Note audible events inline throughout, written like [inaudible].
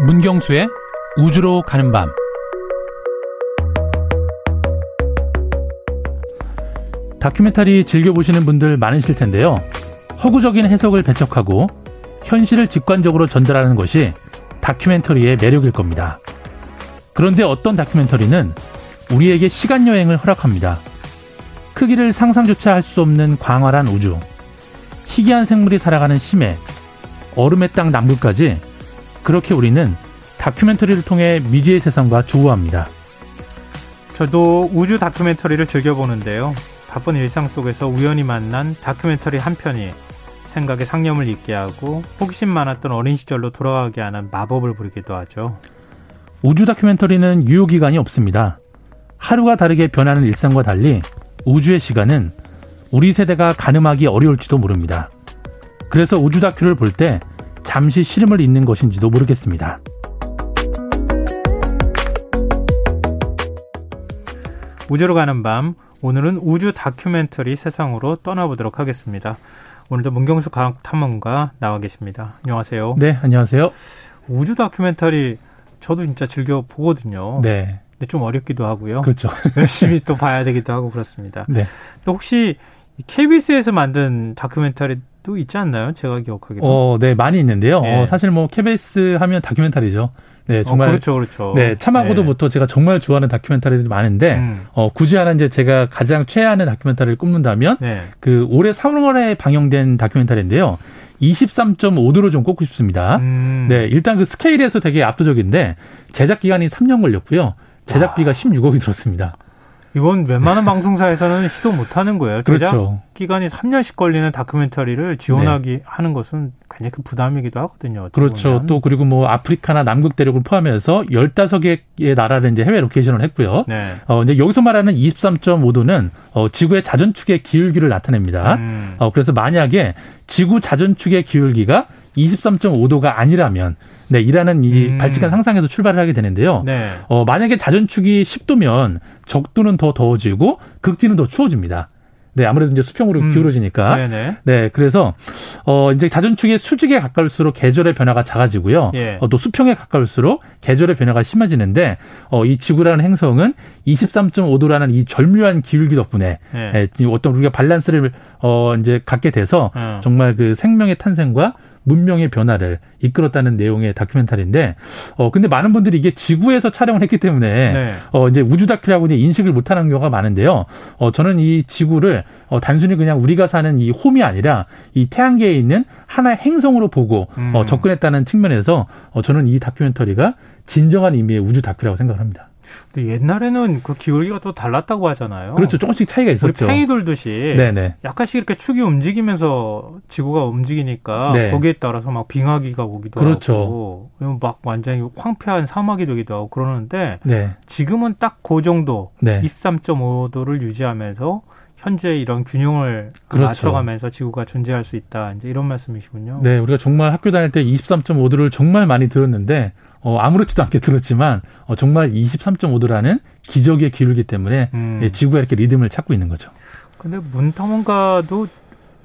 문경수의 우주로 가는 밤. 다큐멘터리 즐겨보시는 분들 많으실 텐데요. 허구적인 해석을 배척하고 현실을 직관적으로 전달하는 것이 다큐멘터리의 매력일 겁니다. 그런데 어떤 다큐멘터리는 우리에게 시간 여행을 허락합니다. 크기를 상상조차 할 수 없는 광활한 우주, 희귀한 생물이 살아가는 심해, 얼음의 땅 남극까지 그렇게 우리는 다큐멘터리를 통해 미지의 세상과 조우합니다. 저도 우주 다큐멘터리를 즐겨보는데요. 바쁜 일상 속에서 우연히 만난 다큐멘터리 한 편이 생각에 상념을 잊게 하고 호기심 많았던 어린 시절로 돌아가게 하는 마법을 부리기도 하죠. 우주 다큐멘터리는 유효기간이 없습니다. 하루가 다르게 변하는 일상과 달리 우주의 시간은 우리 세대가 가늠하기 어려울지도 모릅니다. 그래서 우주 다큐를 볼 때 잠시 시름을 잇는 것인지도 모르겠습니다. 우주로 가는 밤 오늘은 우주 다큐멘터리 세상으로 떠나보도록 하겠습니다. 오늘도 문경수 과학 탐험가 나와 계십니다. 안녕하세요. 네, 안녕하세요. 우주 다큐멘터리 저도 진짜 즐겨 보거든요. 네. 근데 좀 어렵기도 하고요. 그렇죠. [laughs] 열심히 또 봐야 되기도 하고 그렇습니다. 네. 또 혹시 KBS에서 만든 다큐멘터리 도 있지 않나요? 제가 기억하기로. 어, 네, 많이 있는데요. 네. 어, 사실 뭐 KBS 하면 다큐멘터리죠. 네, 정말 어, 그렇죠, 그렇죠. 네, 참하고도부터 제가 정말 좋아하는 다큐멘터리들이 많은데 음. 어, 굳이 하나 이제 제가 가장 최애하는 다큐멘터리를 꼽는다면 네. 그 올해 3월에 방영된 다큐멘터리인데요. 23.5도를 좀 꼽고 싶습니다. 음. 네, 일단 그 스케일에서 되게 압도적인데 제작 기간이 3년 걸렸고요. 제작비가 16억이 들었습니다. 이건 웬만한 [laughs] 방송사에서는 시도 못 하는 거예요. 제작 그렇죠. 기간이 3년씩 걸리는 다큐멘터리를 지원하기 하는 것은 굉장히 큰 부담이기도 하거든요. 그렇죠. 보면. 또 그리고 뭐 아프리카나 남극 대륙을 포함해서 15개의 나라를 이제 해외 로케이션을 했고요. 네. 어, 이제 여기서 말하는 23.5도는 어, 지구의 자전축의 기울기를 나타냅니다. 음. 어, 그래서 만약에 지구 자전축의 기울기가 23.5도가 아니라면 네, 이라는 이 음. 발칙한 상상에서 출발을 하게 되는데요. 네. 어, 만약에 자전축이 10도면 적도는 더 더워지고 극지는 더 추워집니다. 네, 아무래도 이제 수평으로 음. 기울어지니까. 네네. 네, 그래서 어 이제 자전축의 수직에 가까울수록 계절의 변화가 작아지고요. 예. 어, 또 수평에 가까울수록 계절의 변화가 심해지는데 어 이 지구라는 행성은 23.5도라는 이 절묘한 기울기 덕분에 예. 예, 이 어떤 우리가 밸런스를 어 이제 갖게 돼서 어. 정말 그 생명의 탄생과 문명의 변화를 이끌었다는 내용의 다큐멘터리인데 어 근데 많은 분들이 이게 지구에서 촬영을 했기 때문에 네. 어 이제 우주 다큐라고 이제 인식을 못 하는 경우가 많은데요. 어 저는 이 지구를 어 단순히 그냥 우리가 사는 이 홈이 아니라 이 태양계에 있는 하나의 행성으로 보고 음. 어 접근했다는 측면에서 어 저는 이 다큐멘터리가 진정한 의미의 우주 다큐라고 생각을 합니다. 근데 옛날에는 그 기울기가 또 달랐다고 하잖아요. 그렇죠. 조금씩 차이가 있었죠. 팽이 돌듯이 네네. 약간씩 이렇게 축이 움직이면서 지구가 움직이니까 네. 거기에 따라서 막 빙하기가 오기도 그렇죠. 하고 막 완전히 황폐한 사막이 되기도 하고 그러는데 네. 지금은 딱 그 정도 네. 23.5도를 유지하면서 현재 이런 균형을 그렇죠. 맞춰가면서 지구가 존재할 수 있다. 이제 이런 말씀이시군요. 네, 우리가 정말 학교 다닐 때 23.5도를 정말 많이 들었는데 어, 아무렇지도 않게 들었지만 어, 정말 23.5도라는 기적의 기울기 때문에 음. 예, 지구가 이렇게 리듬을 찾고 있는 거죠. 근데 문탐험가도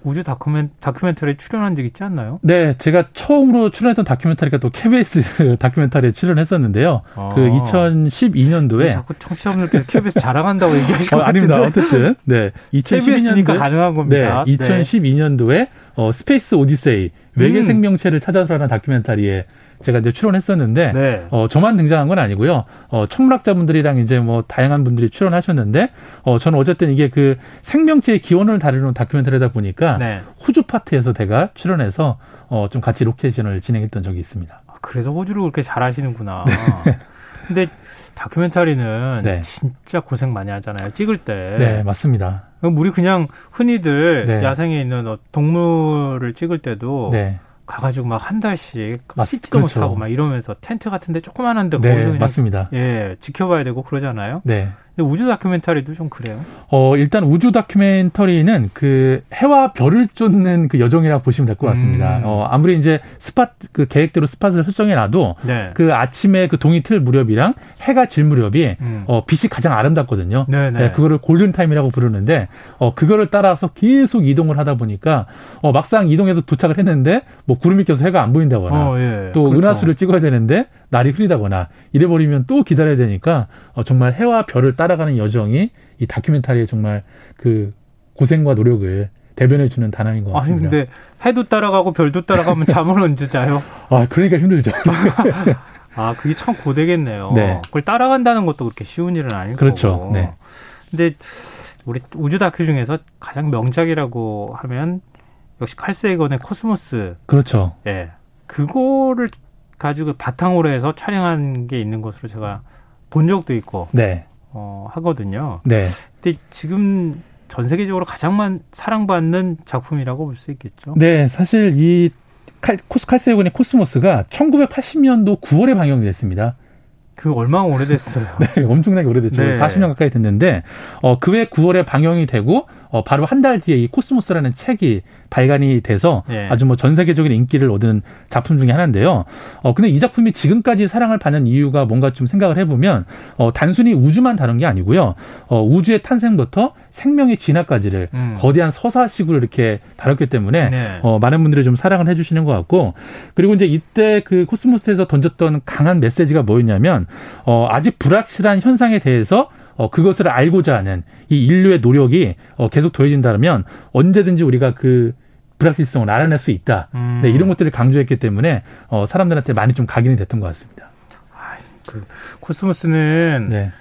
우주 다큐멘, 다큐멘터리에 출연한 적 있지 않나요? 네, 제가 처음으로 출연했던 다큐멘터리가 또 KBS [laughs] 다큐멘터리에 출연했었는데요. 아. 그 2012년도에 왜 자꾸 청취자분들께서 KBS 자랑한다고 얘기하시는 어, 것 아닙니다. 같은데. 어쨌든 네, KBS니까 2012년도에 가능한 겁니다. 네, 2012년도에 어, 스페이스 오디세이 외계 음. 생명체를 찾아서라는 다큐멘터리에 제가 이제 출연했었는데 네. 어, 저만 등장한 건 아니고요. 어, 천문학자분들이랑 이제 뭐 다양한 분들이 출연하셨는데, 어, 저는 어쨌든 이게 그 생명체의 기원을 다루는 다큐멘터리다 보니까 네. 호주 파트에서 제가 출연해서 어, 좀 같이 로케이션을 진행했던 적이 있습니다. 아, 그래서 호주를 그렇게 잘하시는구나. [laughs] 근데 다큐멘터리는 네. 진짜 고생 많이 하잖아요. 찍을 때. 네, 맞습니다. 우리 그냥 흔히들 네. 야생에 있는 어, 동물을 찍을 때도 네, 가가지고 막 한 달씩 맞- 씻지도 그렇죠. 못하고 막 이러면서 텐트 같은데 조그만한데 거기서 네, 그냥 맞습니다. 예 지켜봐야 되고 그러잖아요. 네. 근데 우주 다큐멘터리도 좀 그래요. 어, 일단 우주 다큐멘터리는 그 해와 별을 쫓는 그 여정이라고 보시면 될 것 같습니다. 음. 어, 아무리 이제 spot, 그 계획대로 spot을 설정해 놔도 네. 그 아침에 그 동이 틀 무렵이랑 해가 질 무렵이 음. 어, 빛이 가장 아름답거든요. 네네. 네, 그거를 골든 타임이라고 부르는데, 어, 그거를 따라서 계속 이동을 하다 보니까, 어, 막상 이동해서 도착을 했는데, 뭐 구름이 껴서 해가 안 보인다거나, 어, 예. 또 그렇죠. 은하수를 찍어야 되는데, 날이 흐리다거나 이래버리면 또 기다려야 되니까 어, 정말 해와 별을 따라가는 여정이 이 다큐멘터리의 정말 그 고생과 노력을 대변해주는 단어인 것 같습니다. 아니 근데 해도 따라가고 별도 따라가면 잠을 언제 자요? 아 그러니까 힘들죠. [laughs] 아 그게 참 고되겠네요. 네. 그걸 따라간다는 것도 그렇게 쉬운 일은 아닐 그렇죠. 거고. 네. 근데 우리 우주 다큐 중에서 가장 명작이라고 하면 역시 칼세이건의 코스모스. 그렇죠. 예. 그거를 가지고 바탕으로 해서 촬영한 게 있는 것으로 제가 본 적도 있고 네. 어, 하거든요. 네. 근데 지금 전 세계적으로 가장 사랑받는 작품이라고 볼 수 있겠죠. 네, 사실 이 칼, 코스 칼세곤의 코스모스가 1980년도 9월에 방영이 됐습니다. 그 얼마나 오래됐어요. [laughs] 네, 엄청나게 오래됐죠. 네. 40년 가까이 됐는데 어 그해 9월에 방영이 되고 어 바로 한 달 뒤에 이 코스모스라는 책이 발간이 돼서 네. 아주 뭐 전 세계적인 인기를 얻은 작품 중에 하나인데요. 어 근데 이 작품이 지금까지 사랑을 받는 이유가 뭔가 좀 생각을 해보면 어 단순히 우주만 다룬 게 아니고요. 어 우주의 탄생부터 생명의 진화까지를 음. 거대한 서사식으로 이렇게 다뤘기 때문에 네. 어, 많은 분들이 좀 사랑을 해주시는 것 같고 그리고 이제 이때 그 코스모스에서 던졌던 강한 메시지가 뭐였냐면 어, 아직 불확실한 현상에 대해서 어, 그것을 알고자 하는 이 인류의 노력이 어, 계속 더해진다면 언제든지 우리가 그 불확실성을 알아낼 수 있다. 음. 네, 이런 것들을 강조했기 때문에 어, 사람들한테 많이 좀 각인이 됐던 것 같습니다. 그 코스모스는 네.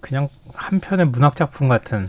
그냥 한 편의 문학 작품 같은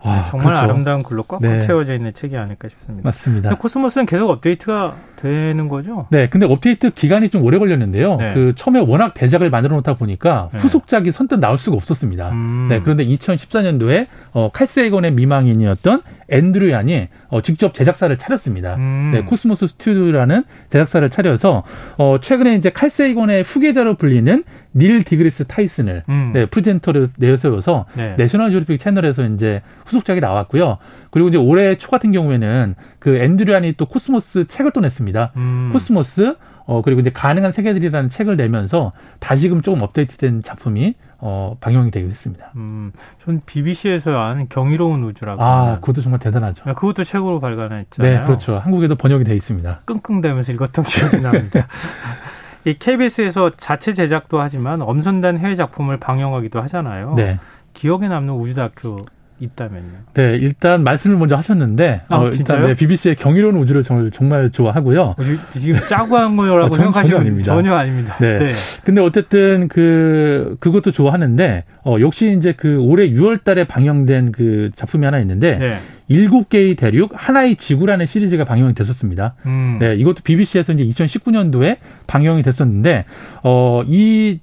아, 정말 그렇죠. 아름다운 글로 꽉꽉 네. 채워져 있는 책이 아닐까 싶습니다. 맞습니다. 코스모스는 계속 업데이트가 되는 거죠? 네, 근데 업데이트 기간이 좀 오래 걸렸는데요. 네. 그 처음에 워낙 대작을 만들어 놓다 보니까 네. 후속작이 선뜻 나올 수가 없었습니다. 음. 네, 그런데 2014년도에 어, 칼세이건의 미망인이었던 앤 드루얀이 어, 직접 제작사를 차렸습니다. 음. 네, 코스모스 스튜디오라는 제작사를 차려서 어, 최근에 이제 칼세이건의 후계자로 불리는 닐 디그리스 타이슨을 음. 네, presenter로 내세워서 네. 내셔널 지오그래픽 채널에서 이제 후속작이 나왔고요. 그리고 이제 올해 초 같은 경우에는 그 앤 드루얀이 또 코스모스 책을 또 냈습니다. 음. 코스모스 어 그리고 이제 가능한 세계들이라는 책을 내면서 다시금 조금 업데이트된 작품이 어 방영이 되게 됐습니다. 음, 전 BBC에서 아는 경이로운 우주라고. 아. 그것도 정말 대단하죠. 아, 그것도 책으로 발간했잖아요. 네, 그렇죠. 한국에도 번역이 돼 있습니다. 끙끙대면서 읽었던 [laughs] 기억이 납니다. 이 KBS에서 자체 제작도 하지만 엄선된 해외 작품을 방영하기도 하잖아요. 네. 기억에 남는 우주 다큐 있다면요. 네, 일단 말씀을 먼저 하셨는데 아, 어? 일단 네, BBC의 경이로운 우주를 정말 정말 좋아하고요. 어, 지- 지금 짜고 한 거라고 아, 전- 생각하시면 전혀 아닙니다. 전혀 아닙니다. 네. 근데 어쨌든 그 그것도 좋아하는데 어 역시 이제 그 올해 6월 달에 방영된 그 작품이 하나 있는데 네. 일곱 개의 대륙 하나의 지구라는 시리즈가 방영이 됐었습니다. 음. 네, 이것도 BBC에서 이제 2019년도에 방영이 됐었는데 어 이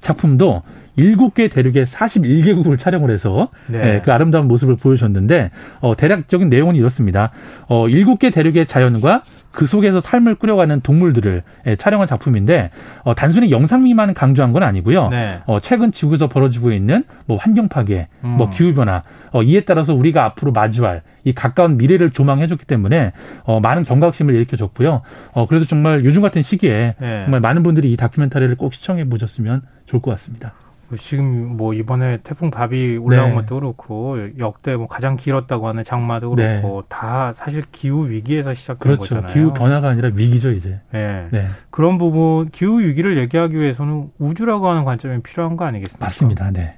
작품도 일곱 개 대륙의 41개국을 촬영을 해서 네. 네, 그 아름다운 모습을 보여줬는데 어, 대략적인 내용은 이렇습니다. 어, 일곱 개 대륙의 자연과 그 속에서 삶을 꾸려가는 동물들을 예, 촬영한 작품인데 어, 단순히 영상미만 강조한 건 아니고요. 네. 어, 최근 지구에서 벌어지고 있는 뭐 환경 파괴, 뭐 음. 기후 변화, 어, 이에 따라서 우리가 앞으로 마주할 이 가까운 미래를 조망해줬기 때문에 어, 많은 경각심을 일으켜줬고요. 어, 그래도 정말 요즘 같은 시기에 네. 정말 많은 분들이 이 다큐멘터리를 꼭 시청해 보셨으면 좋을 것 같습니다. 지금 뭐 이번에 태풍 바비 올라온 네. 것도 그렇고 역대 뭐 가장 길었다고 하는 장마도 네. 그렇고 다 사실 기후 위기에서 시작된 그렇죠. 거잖아요. 기후 변화가 아니라 위기죠 이제. 네. 네, 그런 부분 기후 위기를 얘기하기 위해서는 우주라고 하는 관점이 필요한 거 아니겠습니까? 맞습니다. 네.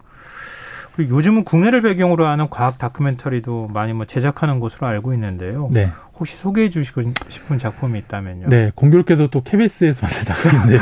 요즘은 국내를 배경으로 하는 과학 다큐멘터리도 많이 뭐 제작하는 것으로 알고 있는데요. 네. 혹시 소개해 주시고 싶은 작품이 있다면요. 네, 공교롭게도 또 KBS에서 만든 작품인데요.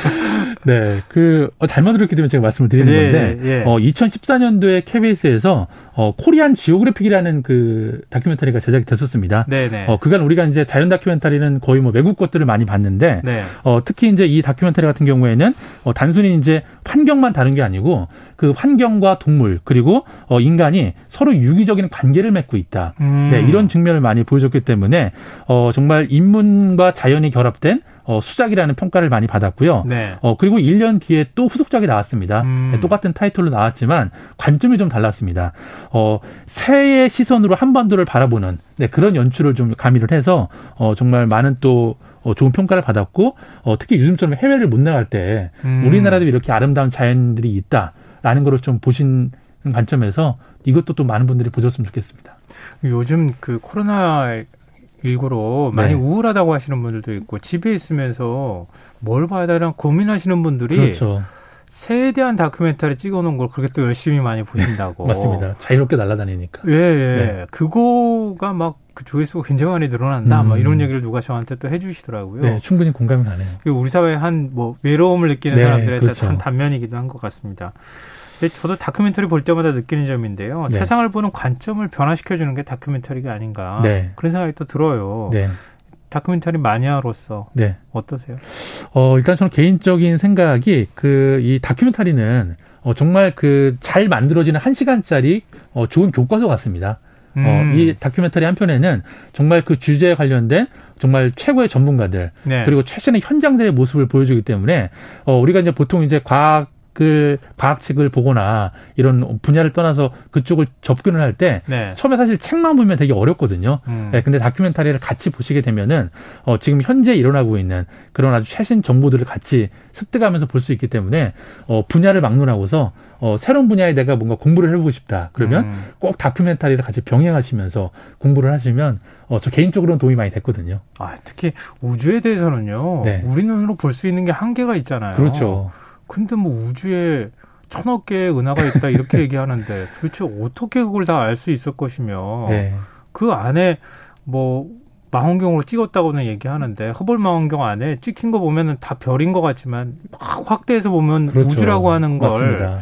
[laughs] 네, 그, 어, 잘못 들었기 때문에 제가 말씀을 드리는 예, 건데, 예. 어, 2014년도에 KBS에서, 어, 코리안 지오그래픽이라는 그 다큐멘터리가 제작이 됐었습니다. 네네. 어, 그간 우리가 이제 자연 다큐멘터리는 거의 뭐 외국 것들을 많이 봤는데, 네. 어, 특히 이제 이 다큐멘터리 같은 경우에는 어, 단순히 이제 환경만 다른 게 아니고 그 환경과 동물 그리고 어, 인간이 서로 유기적인 관계를 맺고 있다. 음. 네, 이런 측면을 많이 보여줬기 때문에 어, 정말 인문과 자연이 결합된 어, 수작이라는 평가를 많이 받았고요. 네. 어, 그리고 1년 뒤에 또 후속작이 나왔습니다. 음. 네, 똑같은 타이틀로 나왔지만 관점이 좀 달랐습니다. 어, 새의 시선으로 한반도를 바라보는 네, 그런 연출을 좀 가미를 해서 어, 정말 많은 또 어, 좋은 평가를 받았고 어, 특히 요즘처럼 해외를 못 나갈 때 음. 우리나라도 이렇게 아름다운 자연들이 있다라는 거를 좀 보신 관점에서 이것도 또 많은 분들이 보셨으면 좋겠습니다. 요즘 그 코로나 19 많이 네. 우울하다고 하시는 분들도 있고 집에 있으면서 뭘 봐야 되나 고민하시는 분들이 그렇죠. 새에 대한 다큐멘터리 찍어놓은 걸 그렇게 또 열심히 많이 보신다고. [laughs] 맞습니다. 자유롭게 날아다니니까. 예, 예. 네. 그거가 막 그 조회수가 굉장히 많이 늘어난다. 음. 막 이런 얘기를 누가 저한테 또 해주시더라고요. 네, 충분히 공감이 가네요. 우리 사회의 한뭐 외로움을 느끼는 네, 사람들의 그렇죠. 한 단면이기도 한 것 같습니다. 근데 저도 다큐멘터리 볼 때마다 느끼는 점인데요. 네. 세상을 보는 관점을 변화시켜 주는 게 다큐멘터리가 아닌가. 네. 그런 생각이 또 들어요. 네. 다큐멘터리 마니아로서 네. 어떠세요? 어, 일단 저는 개인적인 생각이 그 이 다큐멘터리는 어, 정말 그 잘 만들어지는 한 시간짜리 어, 좋은 교과서 같습니다. 어, 음. 어, 이 다큐멘터리 한 편에는 정말 그 주제에 관련된 정말 최고의 전문가들 네. 그리고 최신의 현장들의 모습을 보여주기 때문에 어, 우리가 이제 보통 이제 과학 그 과학책을 보거나 이런 분야를 떠나서 그쪽을 접근을 할때 네. 처음에 사실 책만 보면 되게 어렵거든요. 음. 네, 근데 다큐멘터리를 같이 보시게 되면은 어 지금 현재 일어나고 있는 그런 아주 최신 정보들을 같이 습득하면서 볼 수 있기 때문에 어 분야를 막론하고서 어 새로운 분야에 내가 뭔가 공부를 해보고 싶다. 그러면 음. 꼭 다큐멘터리를 같이 병행하시면서 공부를 하시면 어 저 개인적으로는 도움이 많이 됐거든요. 아 특히 우주에 대해서는요. 네. 우리 눈으로 볼 수 있는 게 한계가 있잖아요. 그렇죠. 근데 뭐 우주에 천억 개의 은하가 있다 이렇게 [laughs] 얘기하는데 도대체 어떻게 그걸 다 알 수 있을 것이며 네. 그 안에 뭐 망원경으로 찍었다고는 얘기하는데 허벌 망원경 안에 찍힌 거 보면은 다 별인 것 같지만 확 확대해서 보면 그렇죠. 우주라고 하는 걸 맞습니다.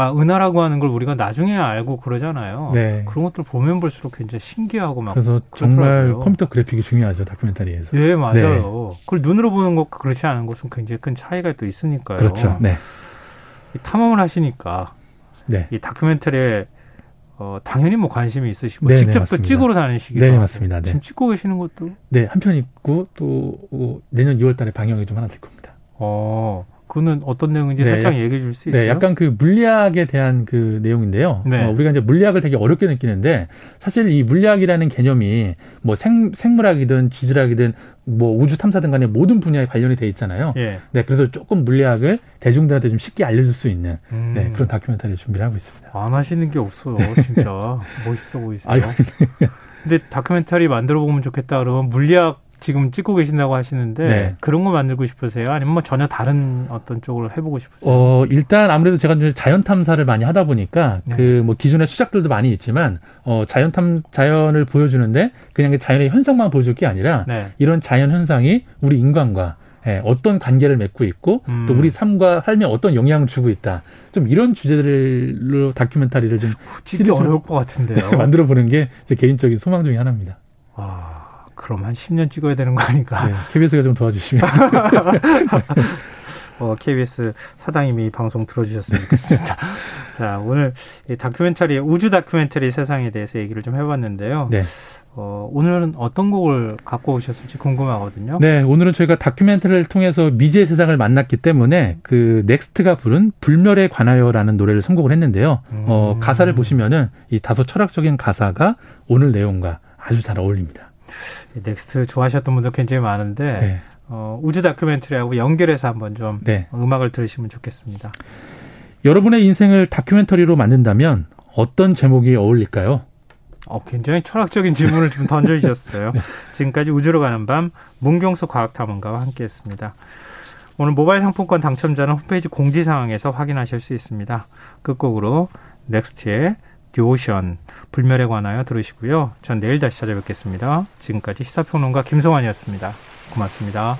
아, 은하라고 하는 걸 우리가 나중에 알고 그러잖아요. 네. 그런 것들 보면 볼수록 굉장히 신기하고 막. 그래서 정말 컴퓨터 그래픽이 중요하죠, 다큐멘터리에서. 예, 맞아요. 네. 그걸 눈으로 보는 것 그렇지 않은 것은 굉장히 큰 차이가 또 있으니까요. 그렇죠. 네. 탐험을 하시니까. 네. 이 다큐멘터리에 어, 당연히 뭐 관심이 있으시고 네네, 직접 맞습니다. 또 찍으러 다니시기도 네, 맞습니다. 네. 지금 찍고 계시는 것도 네, 한 편 있고 또 어, 내년 6월 달에 방영이 좀 하나 될 겁니다. 어. 그는 어떤 내용인지 네, 살짝 얘기해 줄 수 있어요? 네, 약간 그 물리학에 대한 그 내용인데요. 네. 어, 우리가 이제 물리학을 되게 어렵게 느끼는데 사실 이 물리학이라는 개념이 뭐 생, 생물학이든 지질학이든 뭐 우주 탐사든 간에 모든 분야에 관련이 돼 있잖아요. 예. 네, 그래도 조금 물리학을 대중들한테 좀 쉽게 알려줄 수 있는 음. 네, 그런 다큐멘터리 준비를 하고 있습니다. 안 하시는 게 없어요, 진짜 멋있어 보이세요. [laughs] 아유. 근데 다큐멘터리 만들어 보면 좋겠다 그러면 물리학 지금 찍고 계신다고 하시는데 네. 그런 거 만들고 싶으세요? 아니면 뭐 전혀 다른 어떤 쪽을 해보고 싶으세요? 어 일단 아무래도 제가 자연 탐사를 많이 하다 보니까 네. 그뭐 기존의 수작들도 많이 있지만 어 자연 탐 자연을 보여주는데 그냥 그 자연의 현상만 보여줄 게 아니라 네. 이런 자연 현상이 우리 인간과 예, 어떤 관계를 맺고 있고 음. 또 우리 삶과 삶에 어떤 영향을 주고 있다. 좀 이런 주제들로 다큐멘터리를 좀 찍기 어려울 것 같은데요. [laughs] 만들어 보는 게 제 개인적인 소망 중의 하나입니다. 아. 그럼 한 10년 찍어야 되는 거 아닌가? 네, KBS가 좀 도와주시면. [laughs] 어, KBS 사장님이 방송 들어주셨으면 좋겠습니다. [laughs] 자, 오늘 이 다큐멘터리, 우주 다큐멘터리 세상에 대해서 얘기를 좀 해봤는데요. 네. 어, 오늘은 어떤 곡을 갖고 오셨을지 궁금하거든요. 네, 오늘은 저희가 다큐멘터리를 통해서 미지의 세상을 만났기 때문에 그 넥스트가 부른 불멸에 관하여라는 노래를 선곡을 했는데요. 어, 음. 어, 가사를 보시면은 이 다소 철학적인 가사가 오늘 내용과 아주 잘 어울립니다. 넥스트 좋아하셨던 분들 굉장히 많은데 네. 어, 우주 다큐멘터리하고 연결해서 한번 좀 네. 음악을 들으시면 좋겠습니다. 여러분의 인생을 다큐멘터리로 만든다면 어떤 제목이 어울릴까요? 어, 굉장히 철학적인 질문을 좀 던져주셨어요. [laughs] 네. 지금까지 우주로 가는 밤 문경수 과학탐험가와 함께했습니다. 오늘 모바일 상품권 당첨자는 홈페이지 공지사항에서 확인하실 수 있습니다. 끝곡으로 넥스트의 The Ocean 불멸에 관하여 들으시고요. 전 내일 다시 찾아뵙겠습니다. 지금까지 시사평론가 김성환이었습니다. 고맙습니다.